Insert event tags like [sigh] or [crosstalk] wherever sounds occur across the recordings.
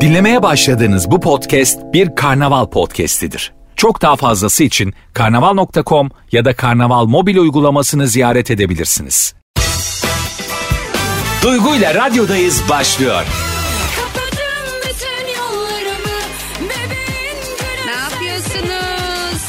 Dinlemeye başladığınız bu podcast bir karnaval podcastidir. Çok daha fazlası için karnaval.com ya da karnaval mobil uygulamasını ziyaret edebilirsiniz. Duygu ile radyodayız başlıyor. Ne yapıyorsunuz?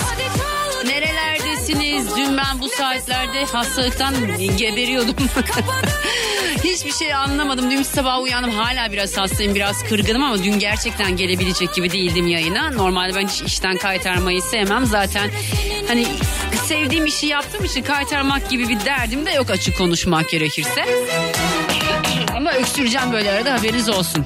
Nerelerdesiniz? Dün ben bu saatlerde hastalıktan geberiyordum. [laughs] Hiçbir şey anlamadım. Dün sabah uyandım hala biraz hastayım biraz kırgınım ama dün gerçekten gelebilecek gibi değildim yayına. Normalde ben hiç işten kaytarmayı sevmem. Zaten hani sevdiğim işi yaptığım için kaytarmak gibi bir derdim de yok açık konuşmak gerekirse. Ama öksüreceğim böyle arada haberiniz olsun.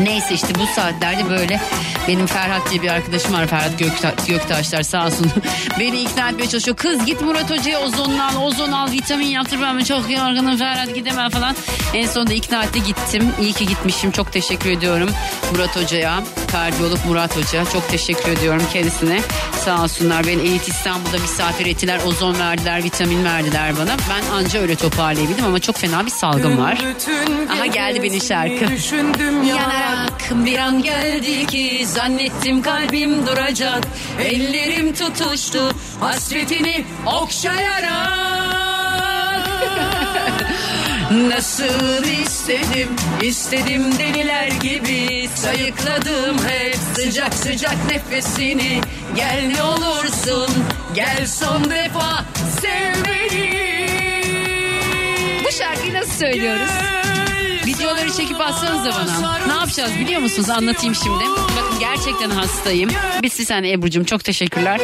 Neyse işte bu saatlerde böyle benim Ferhat diye bir arkadaşım var Ferhat Gökta Göktaşlar sağ olsun. [laughs] Beni ikna etmeye çalışıyor. Kız git Murat Hoca'ya ozon al, ozon al, vitamin yaptır ben çok yorgunum Ferhat gidemem falan. En sonunda ikna etti gittim. İyi ki gitmişim. Çok teşekkür ediyorum Murat Hoca'ya. Kardiyolog Murat Hoca. Çok teşekkür ediyorum kendisine. Sağ olsunlar beni Elit İstanbul'da misafir ettiler. Ozon verdiler, vitamin verdiler bana. Ben anca öyle toparlayabildim ama çok fena bir salgın var. Aha geldi benim şarkı. Yanarak bir an geldi ki zannettim kalbim duracak. Ellerim tutuştu hasretini okşayarak. [laughs] Nasıl istedim, istedim deliler gibi Sayıkladım hep sıcak sıcak nefesini Gel ne olursun, gel son defa sev beni Bu şarkıyı nasıl söylüyoruz? Videoları çekip atsanıza bana. Ne yapacağız biliyor musunuz? Anlatayım şimdi. Bakın gerçekten hastayım. Bir saniye Ebru'cum çok teşekkürler.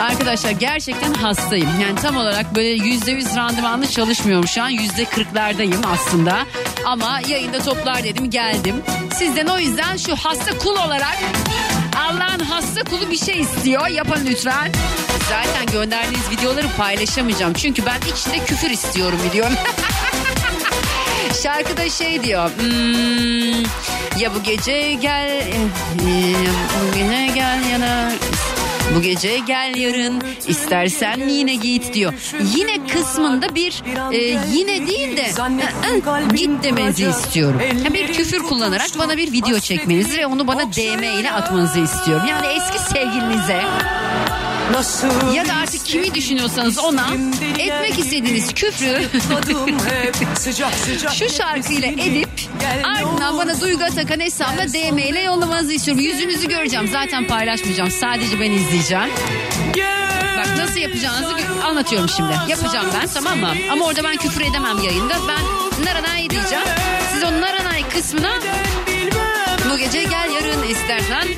Arkadaşlar gerçekten hastayım. Yani tam olarak böyle yüzde yüz randımanlı çalışmıyorum şu an. Yüzde kırklardayım aslında. Ama yayında toplar dedim geldim. Sizden o yüzden şu hasta kul olarak Allah'ın hasta kulu bir şey istiyor. Yapın lütfen. Zaten gönderdiğiniz videoları paylaşamayacağım. Çünkü ben içinde küfür istiyorum biliyorum. [laughs] Şarkıda şey diyor. hmm, ya bu gece gel e, bu gece gel yana bu gece gel yarın istersen yine git diyor. Yine kısmında bir e, yine değil de ı, ı, git demenizi istiyorum. Ha, bir küfür kullanarak bana bir video çekmenizi ve onu bana DM ile atmanızı istiyorum. Yani eski sevgilinize ya da artık kimi düşünüyorsanız ona etmek istediğiniz küfrü [laughs] şu şarkıyla edip ardından bana Duygu Atakan hesabına DM ile yollamanızı istiyorum. Yüzünüzü göreceğim. Zaten paylaşmayacağım. Sadece ben izleyeceğim. Bak nasıl yapacağınızı anlatıyorum şimdi. Yapacağım ben tamam mı? Ama orada ben küfür edemem yayında. Ben naranay diyeceğim. Siz o naranay kısmına bu gece gel yarın istersen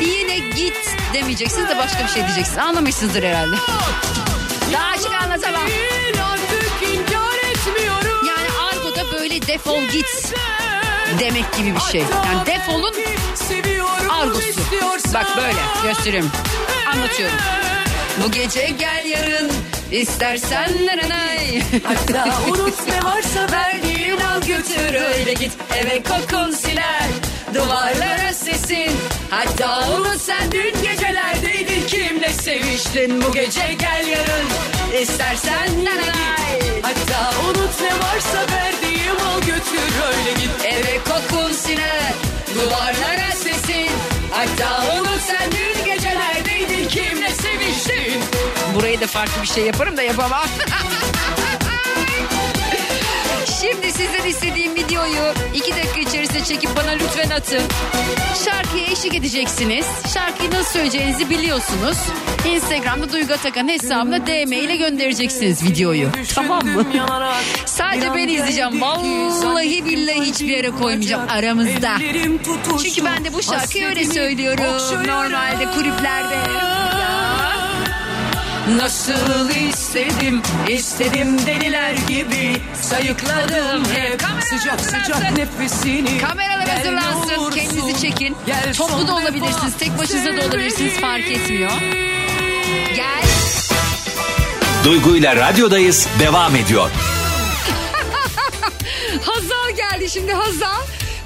yine git demeyeceksiniz de başka bir şey diyeceksiniz. Anlamışsınızdır herhalde. Daha açık anlatamam. Yani argoda böyle defol git demek gibi bir şey. Yani defolun argosu. Bak böyle göstereyim. Anlatıyorum. Bu gece gel yarın istersen naranay. Hatta unut ne varsa Verdiğin al götür öyle git eve kokun siler Duvarlara sesin. Hatta unut sen dün gecelerdeydin. Kimle seviştin Bu gece? Gel yarın. İstersen nanay Hatta unut ne varsa verdiğim al götür öyle git Eve kokun siner Duvarlara sesin. Hatta unut sen dün gecelerdeydin. Kimle seviştin? Burayı da farklı bir şey yaparım da yapamam [laughs] Şimdi sizden istediğim videoyu iki dakika içerisinde çekip bana lütfen atın. Şarkıya eşlik edeceksiniz. Şarkıyı nasıl söyleyeceğinizi biliyorsunuz. Instagram'da Duygu Atakan hesabına DM ile göndereceksiniz videoyu. Tamam mı? Sadece ben izleyeceğim. Vallahi billahi hiçbir yere koymayacağım aramızda. Çünkü ben de bu şarkıyı öyle söylüyorum. Normalde kulüplerde. Nasıl istedim, istedim deliler gibi Sayıkladım hep sıcak sıcak nefesini Kameralar Gel hazırlansın. olursun, Kendinizi çekin. gel Toplu son da olabilirsiniz. Tek başınıza da olabilirsiniz. Fark etmiyor. Gel. Duygu ile radyodayız devam ediyor. [laughs] Hazal geldi şimdi Hazal.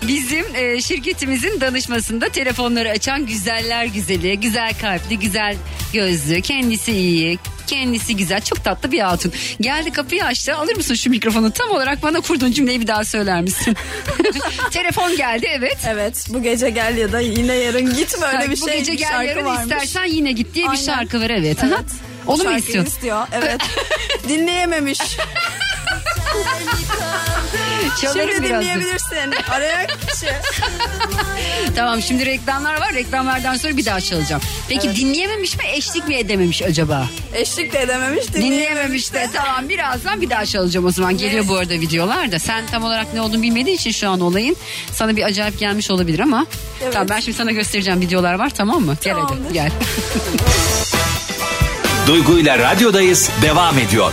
Bizim e, şirketimizin danışmasında telefonları açan güzeller güzeli, güzel kalpli, güzel gözlü, kendisi iyi, kendisi güzel, çok tatlı bir hatun. Geldi kapıyı açtı. Alır mısın şu mikrofonu? Tam olarak bana kurduğun cümleyi bir daha söyler misin? [laughs] Telefon geldi evet. Evet bu gece gel ya da yine yarın git böyle bir Bu şey gece bir gel yarın varmış. istersen yine git diye bir Aynen. şarkı var evet. Evet. Onu mu istiyorsun? istiyor evet. [laughs] Dinleyememiş. [laughs] Çalarım Şimdi birazdan. dinleyebilirsin. Araya kişi. [laughs] Tamam şimdi reklamlar var. Reklamlardan sonra bir daha çalacağım. Peki dinleyememiş mi eşlik mi edememiş acaba? Eşlik de edememiş dinleyememiş. Dinleyememiş de tamam birazdan bir daha çalacağım o zaman. Geliyor bu arada videolar da. Sen tam olarak ne olduğunu bilmediğin için şu an olayın sana bir acayip gelmiş olabilir ama. Evet. Tamam ben şimdi sana göstereceğim videolar var tamam mı? Gel hadi Tamamdır. gel. Duygu ile radyodayız devam ediyor.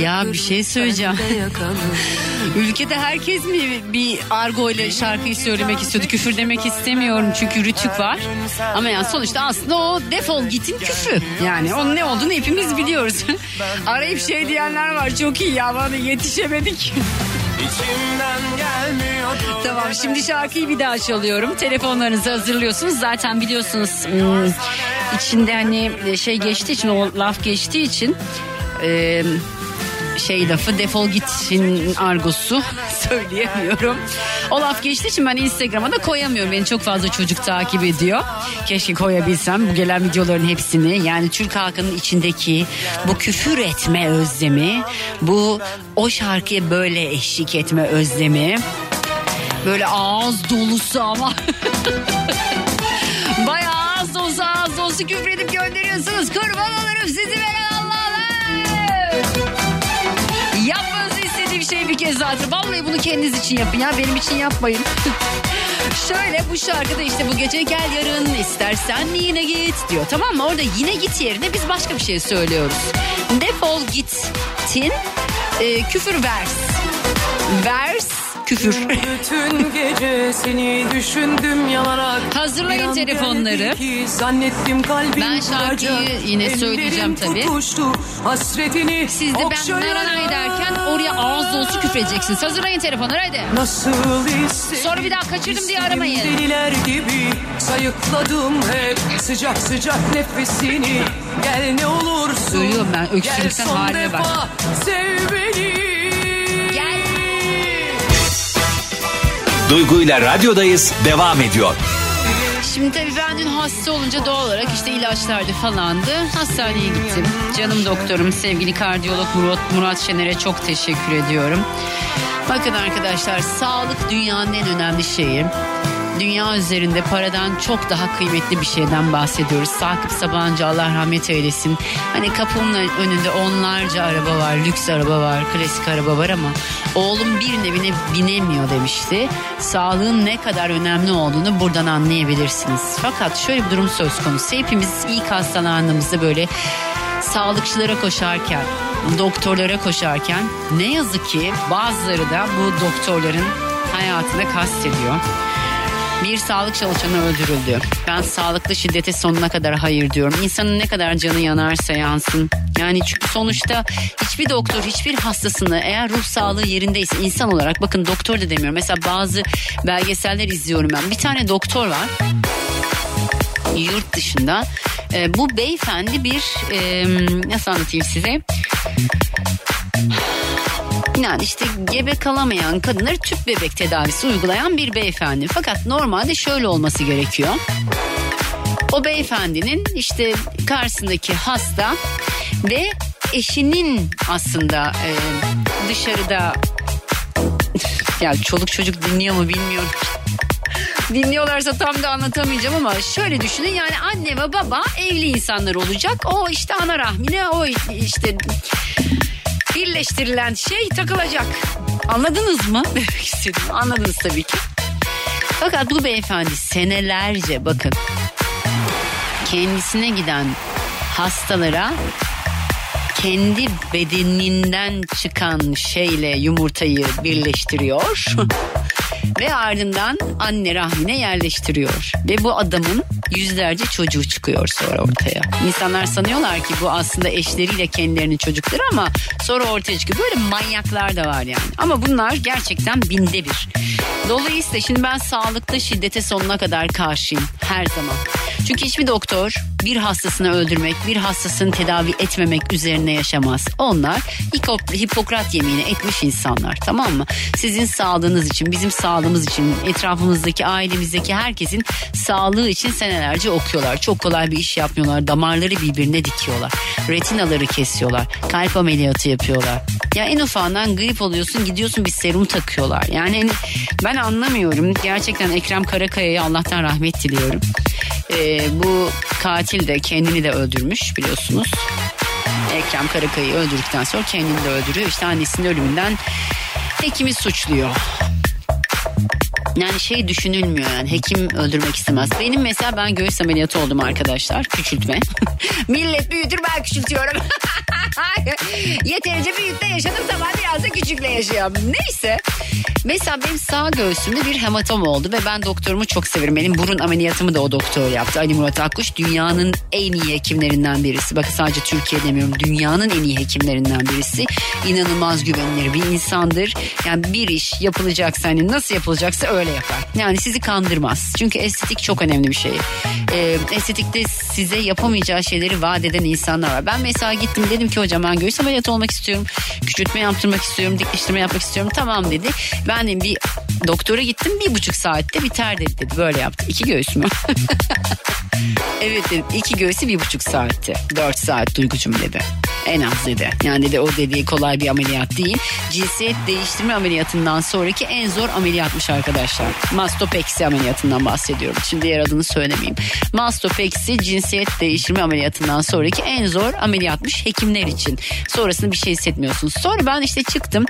Ya bir şey söyleyeceğim. [laughs] Ülkede herkes mi bir argo ile şarkıyı söylemek istiyordu? Küfür demek istemiyorum çünkü rütük var. Ama yani sonuçta aslında o defol gitin küfrü. Yani onun ne olduğunu hepimiz biliyoruz. [laughs] Arayıp şey diyenler var çok iyi ya bana yetişemedik. [laughs] Tamam şimdi şarkıyı bir daha çalıyorum. Telefonlarınızı hazırlıyorsunuz. Zaten biliyorsunuz hmm, içinde hani şey geçtiği için o laf geçtiği için e, şey lafı defol gitsin argosu [laughs] söyleyemiyorum. O laf geçtiği için ben Instagram'a da koyamıyorum. Beni çok fazla çocuk takip ediyor. Keşke koyabilsem bu gelen videoların hepsini. Yani Türk halkının içindeki bu küfür etme özlemi, bu o şarkıya böyle eşlik etme özlemi. Böyle ağız dolusu ama [laughs] Bayağı ağız dolusu ağız dolusu küfür edip gönderiyorsunuz. Kurban olurum sizi veren şey bir kez zaten. Vallahi bunu kendiniz için yapın ya. Benim için yapmayın. [laughs] Şöyle bu şarkıda işte bu gece gel yarın istersen yine git diyor. Tamam mı? Orada yine git yerine biz başka bir şey söylüyoruz. Defol gittin e, küfür vers. Vers küfür. Bütün gece seni düşündüm yanarak Hazırlayın telefonları. Zannettim kalbim Ben şarkıyı yine söyleyeceğim tabii. hasretini Siz de ben naranay derken oraya ağız dolusu küfredeceksiniz. Hazırlayın telefonları hadi. Nasıl istedim Sonra bir daha kaçırdım diye aramayın. Deliler gibi sayıkladım hep sıcak sıcak nefesini Gel ne olursun Duyuyorum ben, öksürükten haline bak. sev beni Duygu ile radyodayız devam ediyor. Şimdi tabii ben dün hasta olunca doğal olarak işte ilaçlardı falandı. Hastaneye gittim. Canım doktorum sevgili kardiyolog Murat, Murat Şener'e çok teşekkür ediyorum. Bakın arkadaşlar sağlık dünyanın en önemli şeyi. Dünya üzerinde paradan çok daha kıymetli bir şeyden bahsediyoruz. Sakıp Sabancı Allah rahmet eylesin. Hani kapımın önünde onlarca araba var, lüks araba var, klasik araba var ama oğlum birine bine binemiyor demişti. Sağlığın ne kadar önemli olduğunu buradan anlayabilirsiniz. Fakat şöyle bir durum söz konusu. Hepimiz ilk hastalandığımızda böyle sağlıkçılara koşarken, doktorlara koşarken ne yazık ki bazıları da bu doktorların hayatına kastediyor. Bir sağlık çalışanı öldürüldü. Ben sağlıklı şiddete sonuna kadar hayır diyorum. İnsanın ne kadar canı yanarsa yansın. Yani çünkü sonuçta hiçbir doktor hiçbir hastasını eğer ruh sağlığı yerindeyse insan olarak bakın doktor da demiyorum. Mesela bazı belgeseller izliyorum ben. Bir tane doktor var yurt dışında. E, bu beyefendi bir e, nasıl anlatayım size? Yani işte gebe kalamayan kadınları tüp bebek tedavisi uygulayan bir beyefendi. Fakat normalde şöyle olması gerekiyor. O beyefendinin işte karşısındaki hasta ve eşinin aslında e, dışarıda ya çoluk çocuk dinliyor mu bilmiyorum. Dinliyorlarsa tam da anlatamayacağım ama şöyle düşünün yani anne ve baba evli insanlar olacak. O işte ana rahmine o işte birleştirilen şey takılacak. Anladınız mı? [laughs] Demek istedim. Anladınız tabii ki. Fakat bu beyefendi senelerce bakın kendisine giden hastalara kendi bedeninden çıkan şeyle yumurtayı birleştiriyor. [laughs] Ve ardından anne rahmine yerleştiriyor. Ve bu adamın yüzlerce çocuğu çıkıyor sonra ortaya. İnsanlar sanıyorlar ki bu aslında eşleriyle kendilerinin çocukları ama sonra ortaya çıkıyor. Böyle manyaklar da var yani. Ama bunlar gerçekten binde bir. Dolayısıyla şimdi ben sağlıkta şiddete sonuna kadar karşıyım her zaman. Çünkü hiçbir doktor bir hastasını öldürmek, bir hastasını tedavi etmemek üzerine yaşamaz. Onlar Hipok- Hipokrat yemeğini etmiş insanlar tamam mı? Sizin sağlığınız için, bizim sağlığımız için, etrafımızdaki, ailemizdeki herkesin sağlığı için senelerce okuyorlar. Çok kolay bir iş yapmıyorlar. Damarları birbirine dikiyorlar. Retinaları kesiyorlar. Kalp ameliyatı yapıyorlar. Ya en ufağından grip oluyorsun gidiyorsun bir serum takıyorlar. Yani hani ben anlamıyorum. Gerçekten Ekrem Karakaya'ya Allah'tan rahmet diliyorum. Ee, bu katil de kendini de öldürmüş biliyorsunuz. Ekrem Karakaya'yı öldürdükten sonra kendini de öldürüyor. İşte annesinin ölümünden hekimi suçluyor. Yani şey düşünülmüyor yani hekim öldürmek istemez. Benim mesela ben göğüs ameliyatı oldum arkadaşlar. Küçültme. [laughs] Millet büyütür ben küçültüyorum. [laughs] [laughs] Yeterince büyükte yaşadım zaman biraz da küçükle yaşıyorum. Neyse. Mesela benim sağ göğsümde bir hematom oldu ve ben doktorumu çok severim. Benim burun ameliyatımı da o doktor yaptı. Ali Murat Akkuş dünyanın en iyi hekimlerinden birisi. Bakın sadece Türkiye demiyorum dünyanın en iyi hekimlerinden birisi. İnanılmaz güvenilir bir insandır. Yani bir iş yapılacaksa hani nasıl yapılacaksa öyle yapar. Yani sizi kandırmaz. Çünkü estetik çok önemli bir şey. Ee, estetikte size yapamayacağı şeyleri vaat eden insanlar var. Ben mesela gittim dedim ki hocam ben göğüs ameliyatı olmak istiyorum. Küçültme yaptırmak istiyorum. Dikleştirme yapmak istiyorum. Tamam dedi. Ben de bir doktora gittim bir buçuk saatte biter dedi. dedi. Böyle yaptı. İki göğüs mü? [laughs] evet dedim. İki göğsü bir buçuk saatte. Dört saat duygucum dedi. En az dedi. Yani dedi o dediği kolay bir ameliyat değil. Cinsiyet değiştirme ameliyatından sonraki en zor ameliyatmış arkadaşlar. Mastopeksi ameliyatından bahsediyorum. Şimdi diğer adını söylemeyeyim. Mastopeksi cinsiyet değiştirme ameliyatından sonraki en zor ameliyatmış hekimler için. Sonrasında bir şey hissetmiyorsunuz. Sonra ben işte çıktım.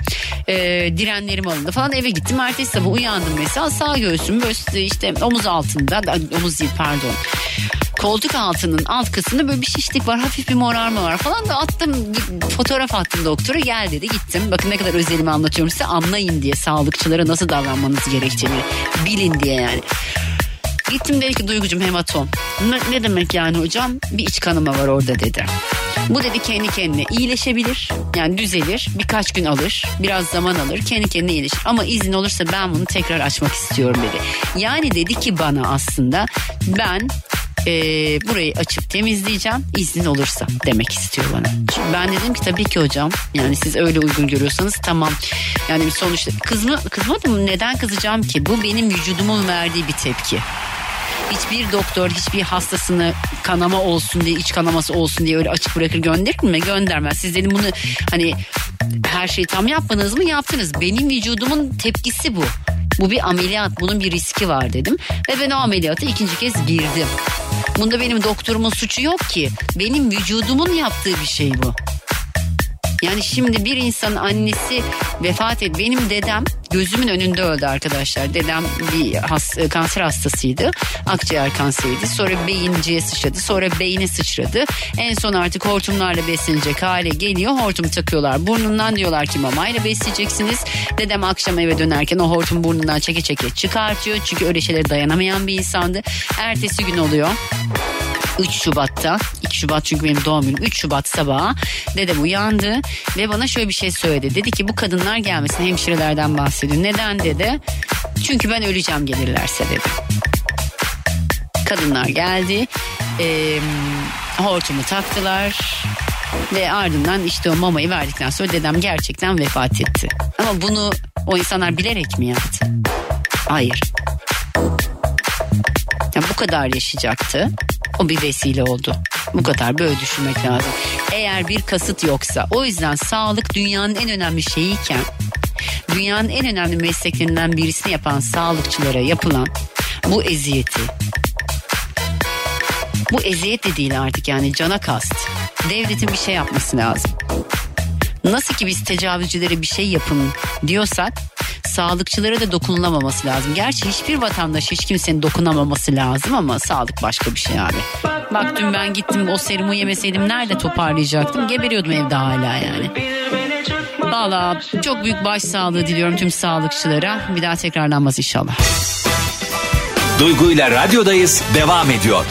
E, direnlerim alındı falan eve gittim. Ertesi sabah uyandım mesela sağ göğsüm böyle işte omuz altında omuz değil pardon koltuk altının alt kısmında böyle bir şişlik var hafif bir morarma var falan da attım git- fotoğraf attım doktora gel dedi gittim bakın ne kadar özelimi anlatıyorum size anlayın diye sağlıkçılara nasıl davranmanız gerektiğini bilin diye yani. Gittim dedi ki Duygucum hematom. Ne, ne demek yani hocam? Bir iç kanama var orada dedi. Bu dedi kendi kendine iyileşebilir. Yani düzelir. Birkaç gün alır. Biraz zaman alır. Kendi kendine iyileşir. Ama izin olursa ben bunu tekrar açmak istiyorum dedi. Yani dedi ki bana aslında ben eee, burayı açıp temizleyeceğim izin olursa demek istiyor bana. Çünkü ben dedim ki tabii ki hocam yani siz öyle uygun görüyorsanız tamam. Yani sonuçta kızma, kızmadım neden kızacağım ki bu benim vücudumun verdiği bir tepki. Hiçbir doktor hiçbir hastasını kanama olsun diye iç kanaması olsun diye öyle açık bırakır gönderir mi? Göndermez. Siz dedim bunu hani her şeyi tam yapmadınız mı? Yaptınız. Benim vücudumun tepkisi bu. Bu bir ameliyat. Bunun bir riski var dedim. Ve ben o ameliyata ikinci kez girdim. Bunda benim doktorumun suçu yok ki. Benim vücudumun yaptığı bir şey bu. Yani şimdi bir insanın annesi vefat et. Benim dedem gözümün önünde öldü arkadaşlar. Dedem bir has, e, kanser hastasıydı. Akciğer kanseriydi. Sonra beyinciye sıçradı. Sonra beyni sıçradı. En son artık hortumlarla beslenecek hale geliyor. Hortum takıyorlar. Burnundan diyorlar ki mamayla besleyeceksiniz. Dedem akşam eve dönerken o hortum burnundan çeke çeke çıkartıyor. Çünkü öyle şeylere dayanamayan bir insandı. Ertesi gün oluyor. 3 Şubat'ta 2 Şubat çünkü benim doğum günüm 3 Şubat sabahı dedem uyandı ve bana şöyle bir şey söyledi. Dedi ki bu kadınlar gelmesin hemşirelerden bahsediyor. Neden dedi? Çünkü ben öleceğim gelirlerse dedi. Kadınlar geldi. Ee, hortumu taktılar. Ve ardından işte o mamayı verdikten sonra dedem gerçekten vefat etti. Ama bunu o insanlar bilerek mi yaptı? Hayır. Ya bu kadar yaşayacaktı. O bir vesile oldu. Bu kadar böyle düşünmek lazım. Eğer bir kasıt yoksa o yüzden sağlık dünyanın en önemli şeyiyken dünyanın en önemli mesleklerinden birisini yapan sağlıkçılara yapılan bu eziyeti bu eziyet de değil artık yani cana kast. Devletin bir şey yapması lazım. Nasıl ki biz tecavüzcülere bir şey yapın diyorsak sağlıkçılara da dokunulamaması lazım. Gerçi hiçbir vatandaş hiç kimsenin dokunamaması lazım ama sağlık başka bir şey abi. Bak dün ben gittim o serumu yemeseydim nerede toparlayacaktım? Geberiyordum evde hala yani. Valla çok büyük baş sağlığı diliyorum tüm sağlıkçılara. Bir daha tekrarlanmaz inşallah. Duygu ile radyodayız devam ediyor.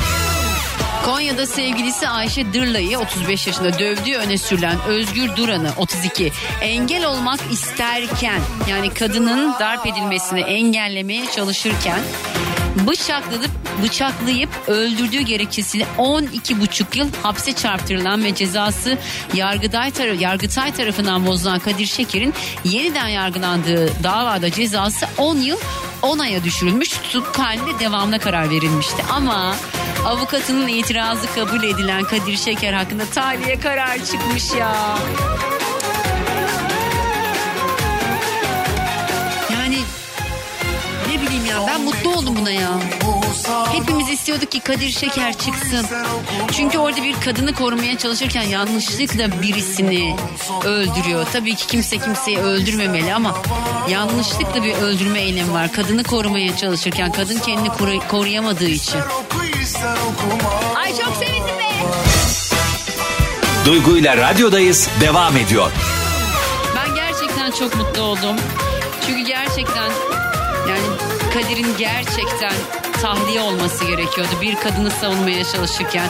Konya'da sevgilisi Ayşe Dırla'yı 35 yaşında dövdüğü öne sürülen Özgür Duran'ı 32 engel olmak isterken yani kadının darp edilmesini engellemeye çalışırken bıçaklayıp bıçaklayıp öldürdüğü gerekçesiyle 12,5 yıl hapse çarptırılan ve cezası Yargıtay, tar- Yargıtay tarafından bozulan Kadir Şeker'in yeniden yargılandığı davada cezası 10 yıl 10 aya düşürülmüş tutuk halinde devamına karar verilmişti. Ama avukatının itirazı kabul edilen Kadir Şeker hakkında tahliye kararı çıkmış ya. Yani ne bileyim ya ben mutlu oldum buna ya. Hepimiz istiyorduk ki Kadir Şeker çıksın. Çünkü orada bir kadını korumaya çalışırken yanlışlıkla birisini öldürüyor. Tabii ki kimse kimseyi öldürmemeli ama yanlışlıkla bir öldürme eylemi var. Kadını korumaya çalışırken kadın kendini koru- koruyamadığı için. Ay çok sevindim be. Duygu ile radyodayız devam ediyor. Ben gerçekten çok mutlu oldum. Çünkü gerçekten yani Kadir'in gerçekten tahliye olması gerekiyordu bir kadını savunmaya çalışırken.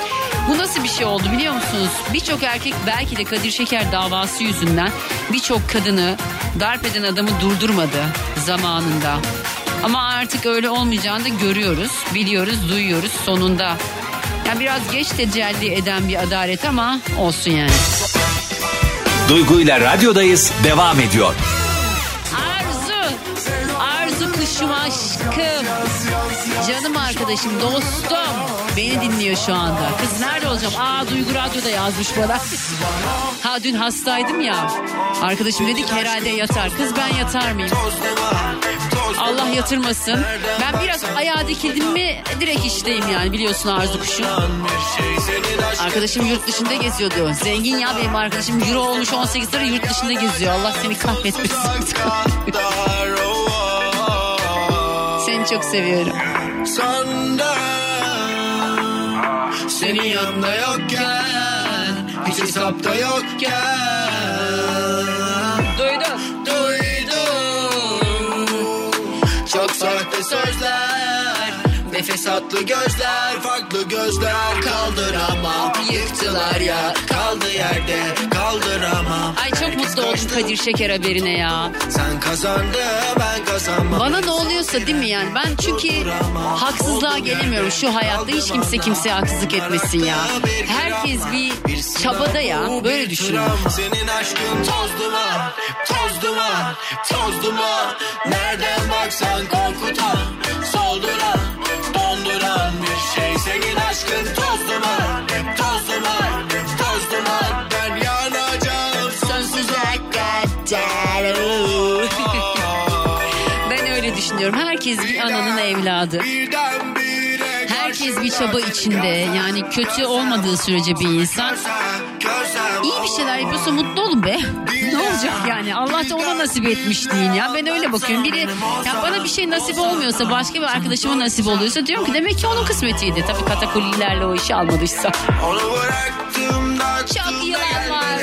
Bu nasıl bir şey oldu biliyor musunuz? Birçok erkek belki de Kadir Şeker davası yüzünden birçok kadını darp eden adamı durdurmadı zamanında. Ama artık öyle olmayacağını da görüyoruz, biliyoruz, duyuyoruz sonunda. Yani biraz geç tecelli eden bir adalet ama olsun yani. Duygu ile radyodayız devam ediyor. Arzu. Arzu kuşum aşkım. Canım arkadaşım, dostum. Beni dinliyor şu anda. Kız nerede olacağım? Aa Duygu Radyo'da yazmış bana. Ha dün hastaydım ya. Arkadaşım dedi ki herhalde yatar. Kız ben yatar mıyım? Allah yatırmasın. Ben biraz ayağa dikildim mi direkt işteyim yani biliyorsun Arzu kuşum. Arkadaşım yurt dışında geziyordu. Zengin ya benim arkadaşım euro olmuş 18 lira yurt dışında geziyor. Allah seni kahretmesin. [laughs] Seni çok seviyorum. Senin yanında yokken Hiç hesapta yokken serves life. Nefes atlı gözler Farklı gözler Kaldıramam Yıktılar ya Kaldı yerde Kaldıramam Ay çok mutlu oldum Kadir Şeker haberine ya. Sen kazandı ben kazanmadım Bana ne oluyorsa değil mi yani? Ben çünkü haksızlığa gelemiyorum. Şu hayatta hiç kimse kimseye haksızlık etmesin ya. Herkes bir çabada ya. Böyle düşünüyorum. Senin aşkın toz duman, toz duman, toz duman. Nereden baksan korkutan, solduran. Senin aşkın toz duman, toz duman, toz duman. Ben yanacağım sonsuza kadar. [laughs] Ben öyle düşünüyorum. Herkes bir ananın evladı. Herkes bir çaba içinde. Yani kötü olmadığı sürece bir insan iyi bir şeyler yapıyorsa mutlu olun be. Yani? Allah da ona nasip etmiş deyin ya. Ben öyle bakıyorum. Biri ya bana bir şey nasip olmuyorsa başka bir arkadaşıma nasip oluyorsa diyorum ki demek ki onun kısmetiydi. Tabii katakullilerle o işi almadıysa. Çok yılan var.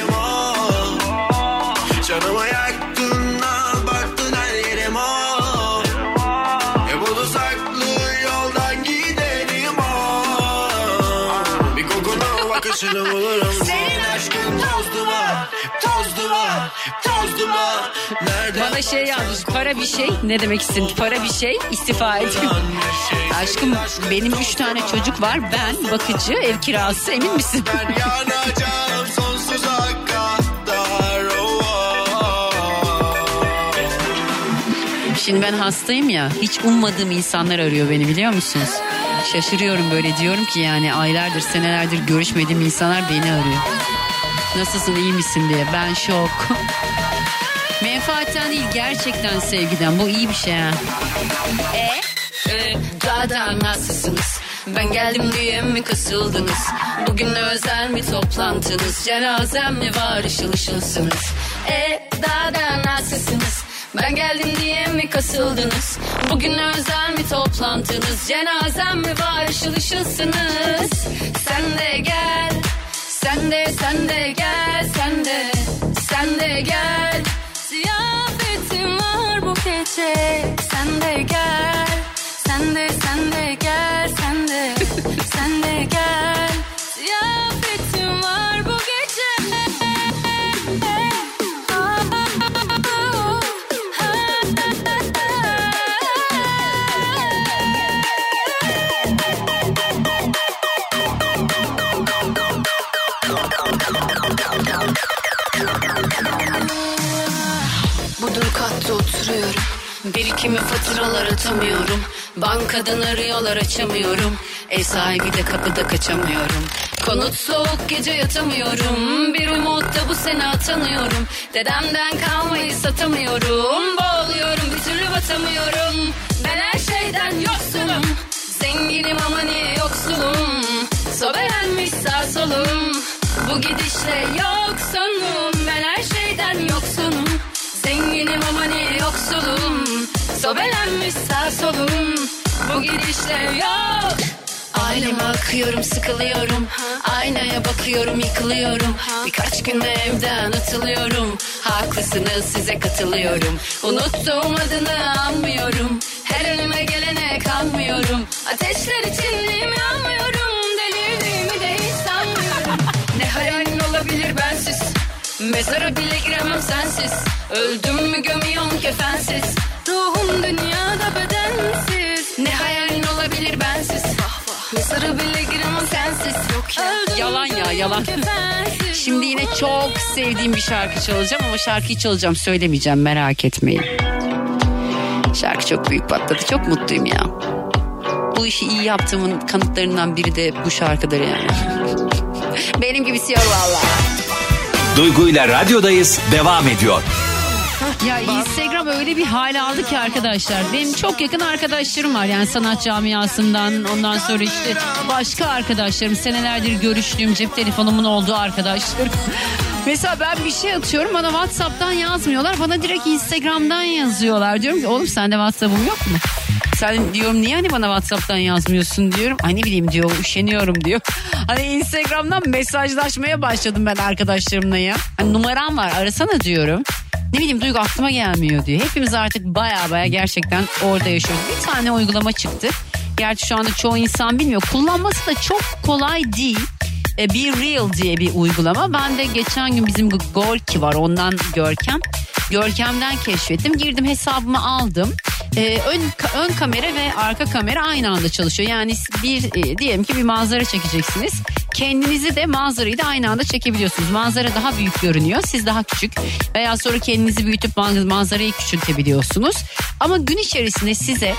Canımı yaktın da baktın her yerim o E bunu saklı yoldan gidelim o Bir kokunu bakışını bulurum Senin aşkın Toz duman Toz duman Nereden Bana şey yazmış para bir şey ne demek istedin para bir şey istifa et. Aşkım benim üç tane çocuk var ben bakıcı ev kirası emin misin? Ben yanacağım sonsuza kadar. Şimdi ben hastayım ya hiç ummadığım insanlar arıyor beni biliyor musunuz? şaşırıyorum böyle diyorum ki yani aylardır senelerdir görüşmediğim insanlar beni arıyor. Nasılsın iyi misin diye ben şok. Menfaatten değil gerçekten sevgiden bu iyi bir şey ha. E? Ee, daha da nasılsınız? Ben geldim diye mi kasıldınız? Bugün özel mi toplantınız? Cenazem mi var ışıl ışılsınız? E daha da nasılsınız? Ben geldim diye mi kasıldınız? Bugün özel mi toplantınız? Cenazem mi var ışıl ışılsınız? Sen de gel, sen de sen de gel, sen de sen de gel. Ziyafetim var bu gece, sen de gel. Sen de sen de gel sen de [laughs] sen de gel Ziyafetim var bu Birikimi faturalar atamıyorum. Bankadan arıyorlar açamıyorum. Ev sahibi de kapıda kaçamıyorum. Konut soğuk gece yatamıyorum. Bir umutta bu sene atanıyorum Dedemden kalmayı satamıyorum. Boğuluyorum bir türlü batamıyorum. Ben her şeyden yoksunum. Zenginim ama niye yoksulum? Sobelenmiş sağ solum? Bu gidişle yoksunum. Ben her şeyden yoksunum Zenginim ama niye yoksulum. Sobelenmiş sağ solum. Bu gidişle yok. Aileme akıyorum sıkılıyorum. Aynaya bakıyorum yıkılıyorum. Birkaç günde evden atılıyorum. Haklısınız size katılıyorum. Unuttuğum adını anmıyorum. Her önüme gelene kanmıyorum. Ateşler içindeyim yanmıyorum Mezara bile giremem sensiz Öldüm mü gömüyorum kefensiz Ruhum dünyada bedensiz Ne hayalin olabilir bensiz Mezara bile giremem sensiz Öldüm Yalan ya, yalan. Şimdi yine çok sevdiğim bir şarkı çalacağım ama şarkıyı çalacağım söylemeyeceğim merak etmeyin. Şarkı çok büyük patladı çok mutluyum ya. Bu işi iyi yaptığımın kanıtlarından biri de bu şarkıdır yani. [laughs] Benim gibisi yok valla. Duygu ile radyodayız devam ediyor. Ya Instagram öyle bir hale aldı ki arkadaşlar. Benim çok yakın arkadaşlarım var yani sanat camiasından ondan sonra işte başka arkadaşlarım senelerdir görüştüğüm cep telefonumun olduğu arkadaşlarım. [laughs] Mesela ben bir şey atıyorum bana Whatsapp'tan yazmıyorlar bana direkt Instagram'dan yazıyorlar. Diyorum ki oğlum sende Whatsapp'ım yok mu? Sen diyorum niye hani bana Whatsapp'tan yazmıyorsun diyorum. Ne bileyim diyor üşeniyorum diyor. [laughs] Hani Instagram'dan mesajlaşmaya başladım ben arkadaşlarımla ya. Hani numaram var arasana diyorum. Ne bileyim Duygu aklıma gelmiyor diyor. Hepimiz artık baya baya gerçekten orada yaşıyoruz. Bir tane uygulama çıktı. Gerçi şu anda çoğu insan bilmiyor. Kullanması da çok kolay değil. E, Be Real diye bir uygulama. Ben de geçen gün bizim Gorki var ondan Görkem. Görkem'den keşfettim. Girdim hesabımı aldım. E, ön, ön kamera ve arka kamera aynı anda çalışıyor. Yani bir e, diyelim ki bir manzara çekeceksiniz. Kendinizi de manzarayı da aynı anda çekebiliyorsunuz. Manzara daha büyük görünüyor. Siz daha küçük. Veya sonra kendinizi büyütüp man- manzarayı küçültebiliyorsunuz. Ama gün içerisinde size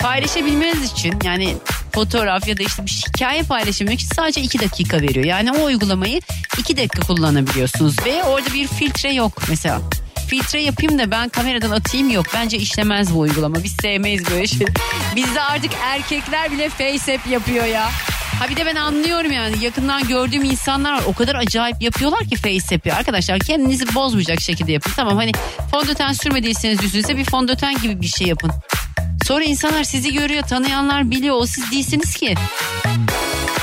paylaşabilmeniz için yani fotoğraf ya da işte bir hikaye paylaşabilmek için sadece 2 dakika veriyor. Yani o uygulamayı 2 dakika kullanabiliyorsunuz ve orada bir filtre yok mesela. Filtre yapayım da ben kameradan atayım yok. Bence işlemez bu uygulama. Biz sevmeyiz böyle [laughs] şey. Bizde artık erkekler bile face app yapıyor ya. Ha bir de ben anlıyorum yani yakından gördüğüm insanlar var. O kadar acayip yapıyorlar ki face app'i. Arkadaşlar kendinizi bozmayacak şekilde yapın. Tamam hani fondöten sürmediyseniz yüzünüze bir fondöten gibi bir şey yapın. Sonra insanlar sizi görüyor, tanıyanlar biliyor. O siz değilsiniz ki.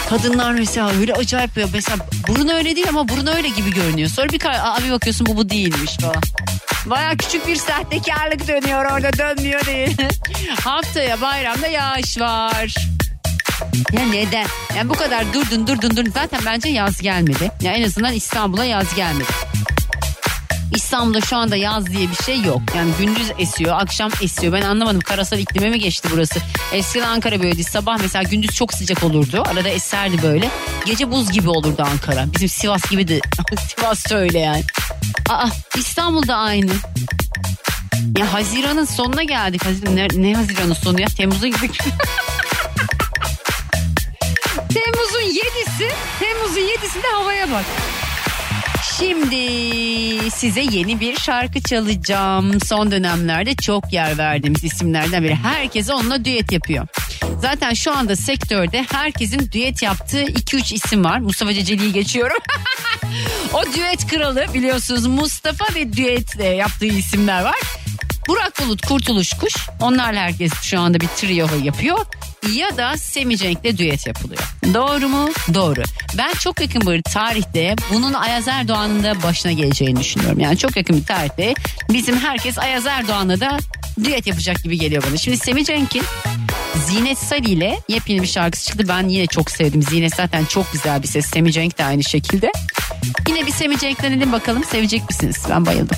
Kadınlar mesela öyle acayip yapıyor. Mesela burun öyle değil ama burun öyle gibi görünüyor. Sonra bir, bir bakıyorsun bu bu değilmiş falan. Baya küçük bir sahtekarlık dönüyor orada dönmüyor değil. [laughs] Haftaya bayramda yağış var. Ya neden? Yani bu kadar durdun durdun durdun. Zaten bence yaz gelmedi. Ya en azından İstanbul'a yaz gelmedi. İstanbul'da şu anda yaz diye bir şey yok. Yani gündüz esiyor, akşam esiyor. Ben anlamadım karasal iklime mi geçti burası? Eskiden Ankara böyleydi. Sabah mesela gündüz çok sıcak olurdu. Arada eserdi böyle. Gece buz gibi olurdu Ankara. Bizim Sivas gibi de [laughs] Sivas öyle yani. Aa İstanbul'da aynı. Ya Haziran'ın sonuna geldik. Haziran, ne, ne Haziran'ın sonu ya? Temmuz'a gittik. Temmuz'un 7'si, [laughs] Temmuz'un 7'si de havaya bak. Şimdi size yeni bir şarkı çalacağım. Son dönemlerde çok yer verdiğimiz isimlerden biri. Herkes onunla düet yapıyor. Zaten şu anda sektörde herkesin düet yaptığı 2-3 isim var. Mustafa Ceceli'yi geçiyorum. [laughs] o düet kralı biliyorsunuz Mustafa ve düet yaptığı isimler var. Burak Bulut, Kurtuluş Kuş. Onlarla herkes şu anda bir trio yapıyor. Ya da Semi Cenk'le düet yapılıyor. Doğru mu? Doğru. Ben çok yakın bir tarihte bunun Ayaz Erdoğan'ın da başına geleceğini düşünüyorum. Yani çok yakın bir tarihte bizim herkes Ayaz Erdoğan'la da düet yapacak gibi geliyor bana. Şimdi Semi Cenk'in Zinet Salih ile yepyeni bir şarkısı çıktı. Ben yine çok sevdim. Zinet zaten çok güzel bir ses. Semi Cenk de aynı şekilde. Yine bir Semi Cenk'lenelim bakalım. Sevecek misiniz? Ben bayıldım.